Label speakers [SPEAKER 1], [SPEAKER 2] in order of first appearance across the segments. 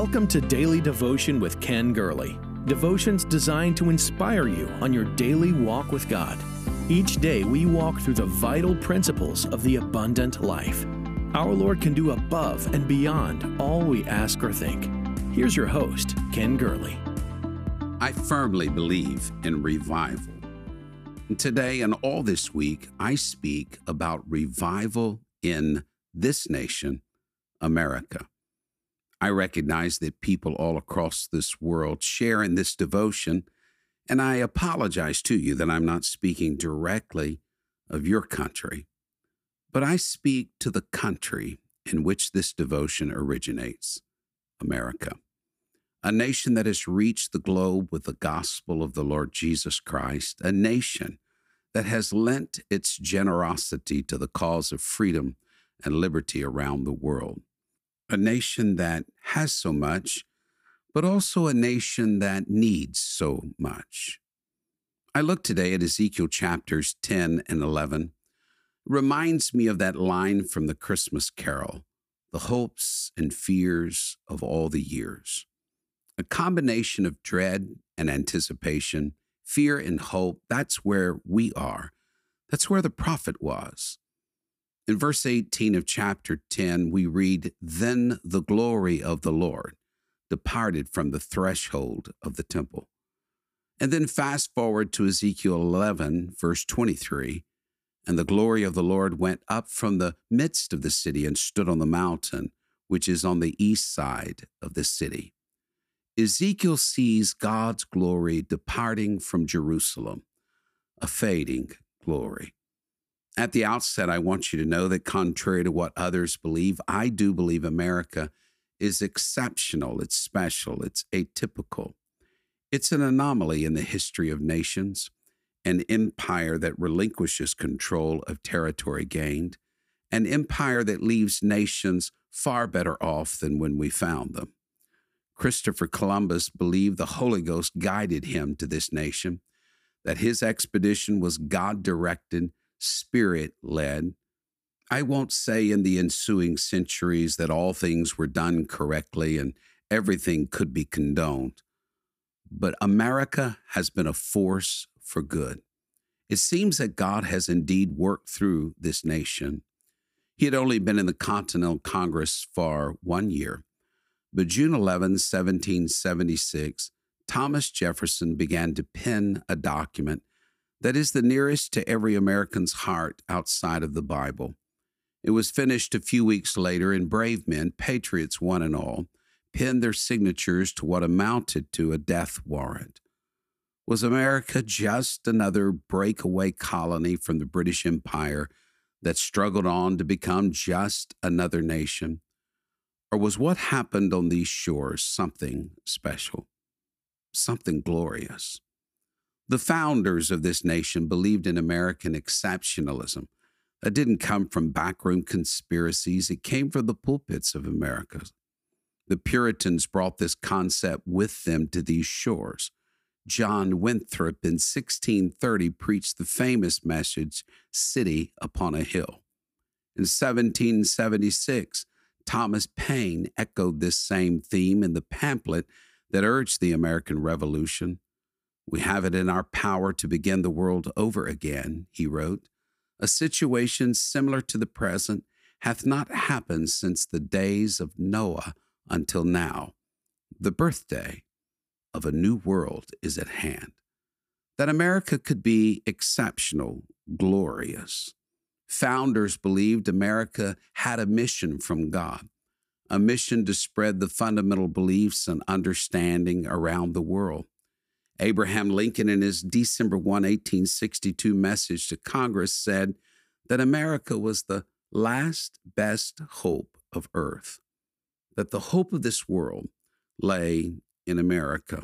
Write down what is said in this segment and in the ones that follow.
[SPEAKER 1] Welcome to Daily Devotion with Ken Gurley. Devotions designed to inspire you on your daily walk with God. Each day we walk through the vital principles of the abundant life. Our Lord can do above and beyond all we ask or think. Here's your host, Ken Gurley.
[SPEAKER 2] I firmly believe in revival. Today and all this week, I speak about revival in this nation, America. I recognize that people all across this world share in this devotion, and I apologize to you that I'm not speaking directly of your country, but I speak to the country in which this devotion originates America, a nation that has reached the globe with the gospel of the Lord Jesus Christ, a nation that has lent its generosity to the cause of freedom and liberty around the world a nation that has so much, but also a nation that needs so much. I look today at Ezekiel chapters 10 and 11. reminds me of that line from the Christmas carol, the hopes and fears of all the years. A combination of dread and anticipation, fear and hope, that's where we are. That's where the prophet was. In verse 18 of chapter 10, we read, Then the glory of the Lord departed from the threshold of the temple. And then fast forward to Ezekiel 11, verse 23, and the glory of the Lord went up from the midst of the city and stood on the mountain, which is on the east side of the city. Ezekiel sees God's glory departing from Jerusalem, a fading glory. At the outset, I want you to know that contrary to what others believe, I do believe America is exceptional, it's special, it's atypical. It's an anomaly in the history of nations, an empire that relinquishes control of territory gained, an empire that leaves nations far better off than when we found them. Christopher Columbus believed the Holy Ghost guided him to this nation, that his expedition was God directed spirit led. I won't say in the ensuing centuries that all things were done correctly and everything could be condoned, but America has been a force for good. It seems that God has indeed worked through this nation. He had only been in the Continental Congress for one year, but June 11, 1776, Thomas Jefferson began to pen a document that is the nearest to every American's heart outside of the Bible. It was finished a few weeks later, and brave men, patriots one and all, pinned their signatures to what amounted to a death warrant. Was America just another breakaway colony from the British Empire that struggled on to become just another nation? Or was what happened on these shores something special, something glorious? The founders of this nation believed in American exceptionalism. That didn't come from backroom conspiracies, it came from the pulpits of America. The Puritans brought this concept with them to these shores. John Winthrop in 1630 preached the famous message, City Upon a Hill. In 1776, Thomas Paine echoed this same theme in the pamphlet that urged the American Revolution. We have it in our power to begin the world over again, he wrote. A situation similar to the present hath not happened since the days of Noah until now. The birthday of a new world is at hand. That America could be exceptional, glorious. Founders believed America had a mission from God, a mission to spread the fundamental beliefs and understanding around the world. Abraham Lincoln, in his December 1, 1862 message to Congress, said that America was the last best hope of earth, that the hope of this world lay in America.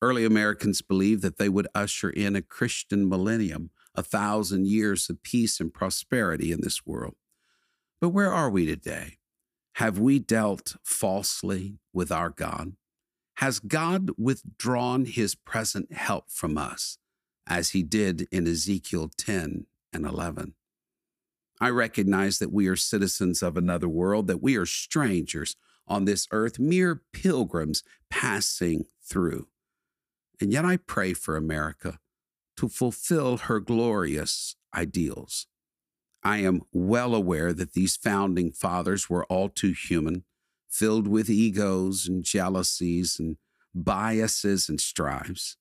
[SPEAKER 2] Early Americans believed that they would usher in a Christian millennium, a thousand years of peace and prosperity in this world. But where are we today? Have we dealt falsely with our God? Has God withdrawn his present help from us, as he did in Ezekiel 10 and 11? I recognize that we are citizens of another world, that we are strangers on this earth, mere pilgrims passing through. And yet I pray for America to fulfill her glorious ideals. I am well aware that these founding fathers were all too human, filled with egos and jealousies and biases and strives.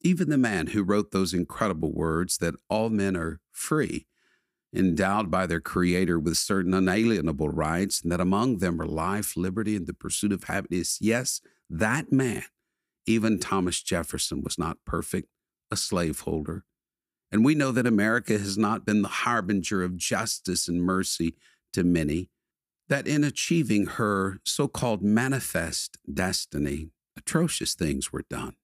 [SPEAKER 2] Even the man who wrote those incredible words that all men are free, endowed by their Creator with certain unalienable rights, and that among them are life, liberty, and the pursuit of happiness. Yes, that man, even Thomas Jefferson, was not perfect, a slaveholder. And we know that America has not been the harbinger of justice and mercy to many, that in achieving her so called manifest destiny, atrocious things were done.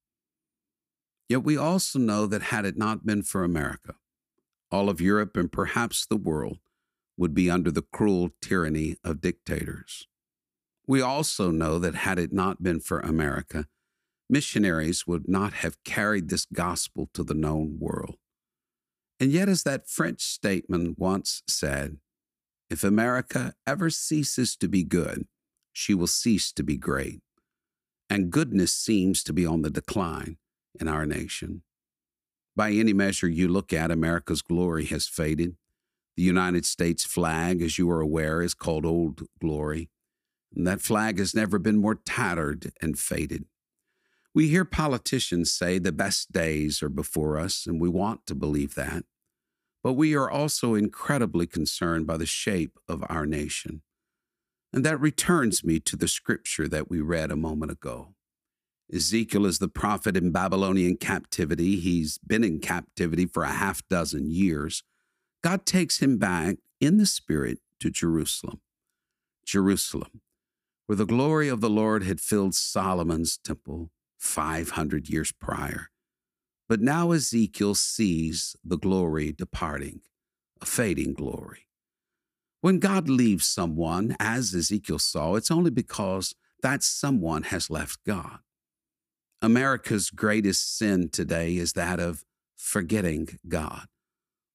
[SPEAKER 2] Yet we also know that had it not been for America, all of Europe and perhaps the world would be under the cruel tyranny of dictators. We also know that had it not been for America, missionaries would not have carried this gospel to the known world. And yet, as that French statesman once said, if America ever ceases to be good, she will cease to be great. And goodness seems to be on the decline in our nation. By any measure you look at, America's glory has faded. The United States flag, as you are aware, is called Old Glory. And that flag has never been more tattered and faded. We hear politicians say the best days are before us, and we want to believe that. But we are also incredibly concerned by the shape of our nation. And that returns me to the scripture that we read a moment ago. Ezekiel is the prophet in Babylonian captivity. He's been in captivity for a half dozen years. God takes him back in the spirit to Jerusalem. Jerusalem, where the glory of the Lord had filled Solomon's temple 500 years prior. But now Ezekiel sees the glory departing, a fading glory. When God leaves someone, as Ezekiel saw, it's only because that someone has left God. America's greatest sin today is that of forgetting God.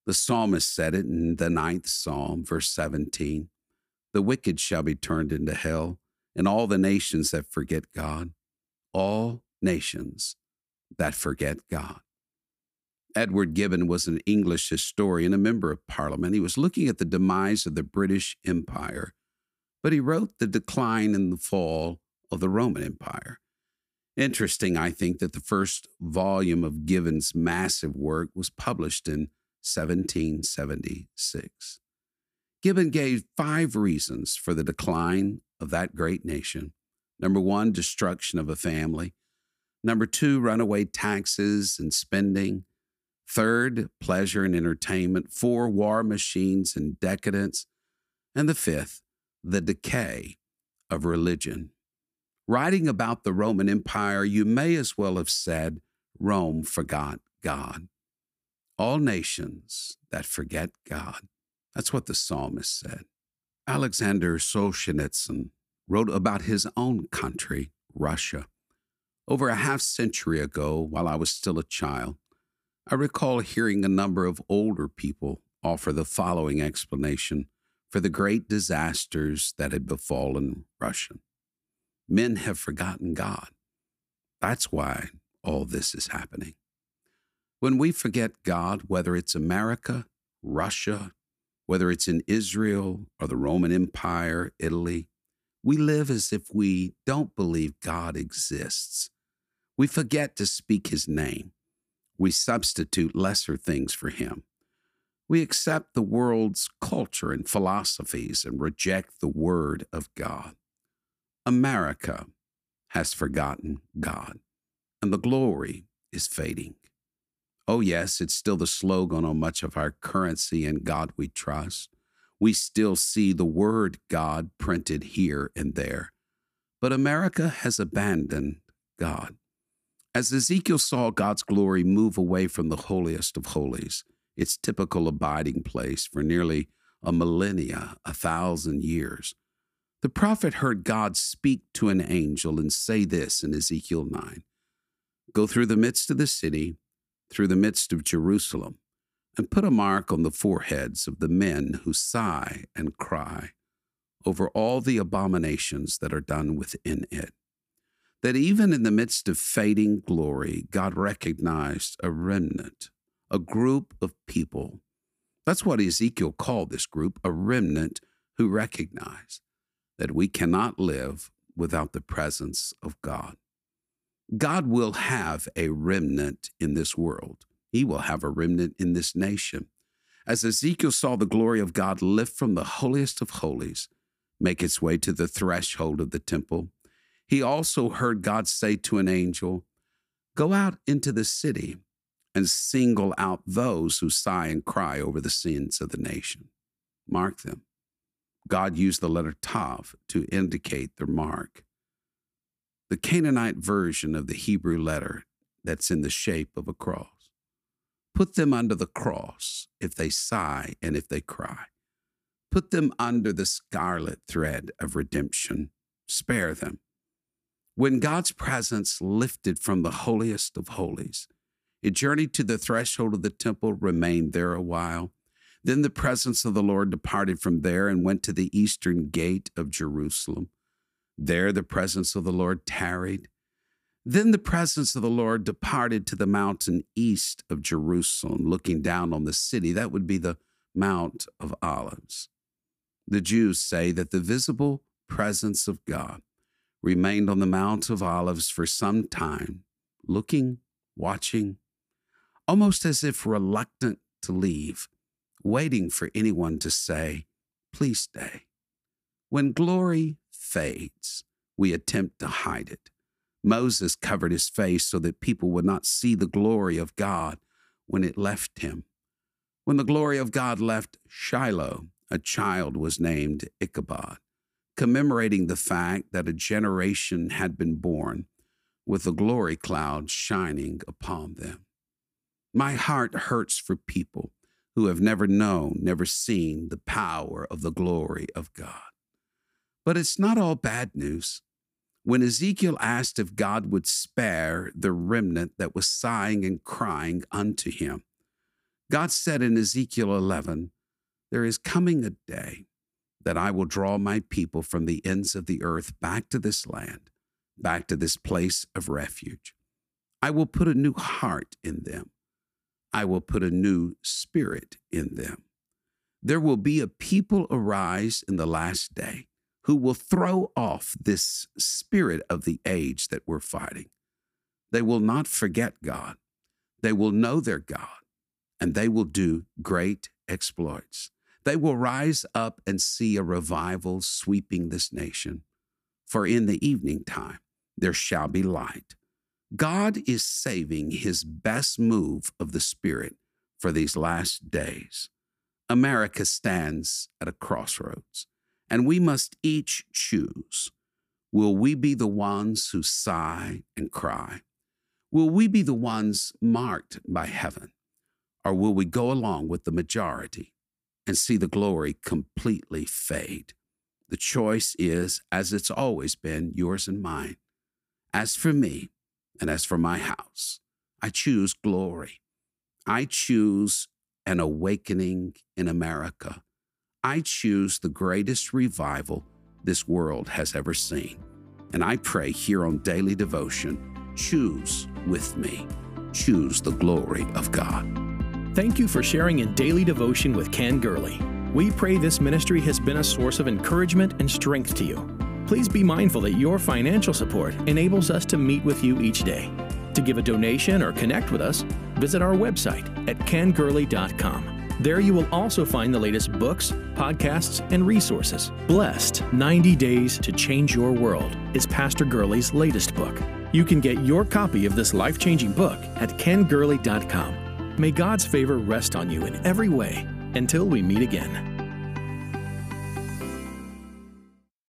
[SPEAKER 2] The psalmist said it in the ninth psalm, verse 17 The wicked shall be turned into hell, and all the nations that forget God, all nations that forget God. Edward Gibbon was an English historian, a member of Parliament. He was looking at the demise of the British Empire, but he wrote The Decline and the Fall of the Roman Empire. Interesting, I think, that the first volume of Gibbon's massive work was published in 1776. Gibbon gave five reasons for the decline of that great nation. Number one, destruction of a family. Number two, runaway taxes and spending. Third, pleasure and entertainment. Four, war machines and decadence. And the fifth, the decay of religion. Writing about the Roman Empire, you may as well have said Rome forgot God. All nations that forget God. That's what the psalmist said. Alexander Solzhenitsyn wrote about his own country, Russia. Over a half century ago, while I was still a child, I recall hearing a number of older people offer the following explanation for the great disasters that had befallen Russia men have forgotten God. That's why all this is happening. When we forget God, whether it's America, Russia, whether it's in Israel or the Roman Empire, Italy, we live as if we don't believe God exists. We forget to speak his name. We substitute lesser things for him. We accept the world's culture and philosophies and reject the word of God. America has forgotten God, and the glory is fading. Oh, yes, it's still the slogan on much of our currency and God we trust. We still see the word God printed here and there. But America has abandoned God. As Ezekiel saw God's glory move away from the holiest of holies, its typical abiding place for nearly a millennia, a thousand years, the prophet heard God speak to an angel and say this in Ezekiel 9 Go through the midst of the city, through the midst of Jerusalem, and put a mark on the foreheads of the men who sigh and cry over all the abominations that are done within it. That even in the midst of fading glory, God recognized a remnant, a group of people. That's what Ezekiel called this group, a remnant who recognize that we cannot live without the presence of God. God will have a remnant in this world. He will have a remnant in this nation. As Ezekiel saw the glory of God lift from the holiest of holies, make its way to the threshold of the temple, he also heard God say to an angel, Go out into the city and single out those who sigh and cry over the sins of the nation. Mark them. God used the letter Tav to indicate their mark. The Canaanite version of the Hebrew letter that's in the shape of a cross. Put them under the cross if they sigh and if they cry. Put them under the scarlet thread of redemption. Spare them. When God's presence lifted from the holiest of holies, it journeyed to the threshold of the temple, remained there a while. Then the presence of the Lord departed from there and went to the eastern gate of Jerusalem. There the presence of the Lord tarried. Then the presence of the Lord departed to the mountain east of Jerusalem, looking down on the city. That would be the Mount of Olives. The Jews say that the visible presence of God remained on the Mount of Olives for some time, looking, watching, almost as if reluctant to leave, waiting for anyone to say, Please stay. When glory fades, we attempt to hide it. Moses covered his face so that people would not see the glory of God when it left him. When the glory of God left Shiloh, a child was named Ichabod, commemorating the fact that a generation had been born with a glory cloud shining upon them. My heart hurts for people who have never known, never seen the power of the glory of God. But it's not all bad news. When Ezekiel asked if God would spare the remnant that was sighing and crying unto him, God said in Ezekiel 11, There is coming a day that I will draw my people from the ends of the earth back to this land, back to this place of refuge. I will put a new heart in them. I will put a new spirit in them. There will be a people arise in the last day who will throw off this spirit of the age that we're fighting. They will not forget God. They will know their God, and they will do great exploits. They will rise up and see a revival sweeping this nation. For in the evening time there shall be light. God is saving his best move of the Spirit for these last days. America stands at a crossroads. And we must each choose will we be the ones who sigh and cry? Will we be the ones marked by heaven? Or will we go along with the majority and see the glory completely fade? The choice is, as it's always been, yours and mine. As for me, and as for my house, I choose glory. I choose an awakening in America I choose the greatest revival this world has ever seen. And I pray here on Daily Devotion choose with me, choose the glory of God.
[SPEAKER 1] Thank you for sharing in Daily Devotion with Ken Gurley. We pray this ministry has been a source of encouragement and strength to you. Please be mindful that your financial support enables us to meet with you each day. To give a donation or connect with us, visit our website at kengurley.com. There you will also find the latest books, podcasts, and resources. Blessed 90 Days to Change Your World is Pastor Gurley's latest book. You can get your copy of this life changing book at kengurley.com. May God's favor rest on you in every way until we meet again.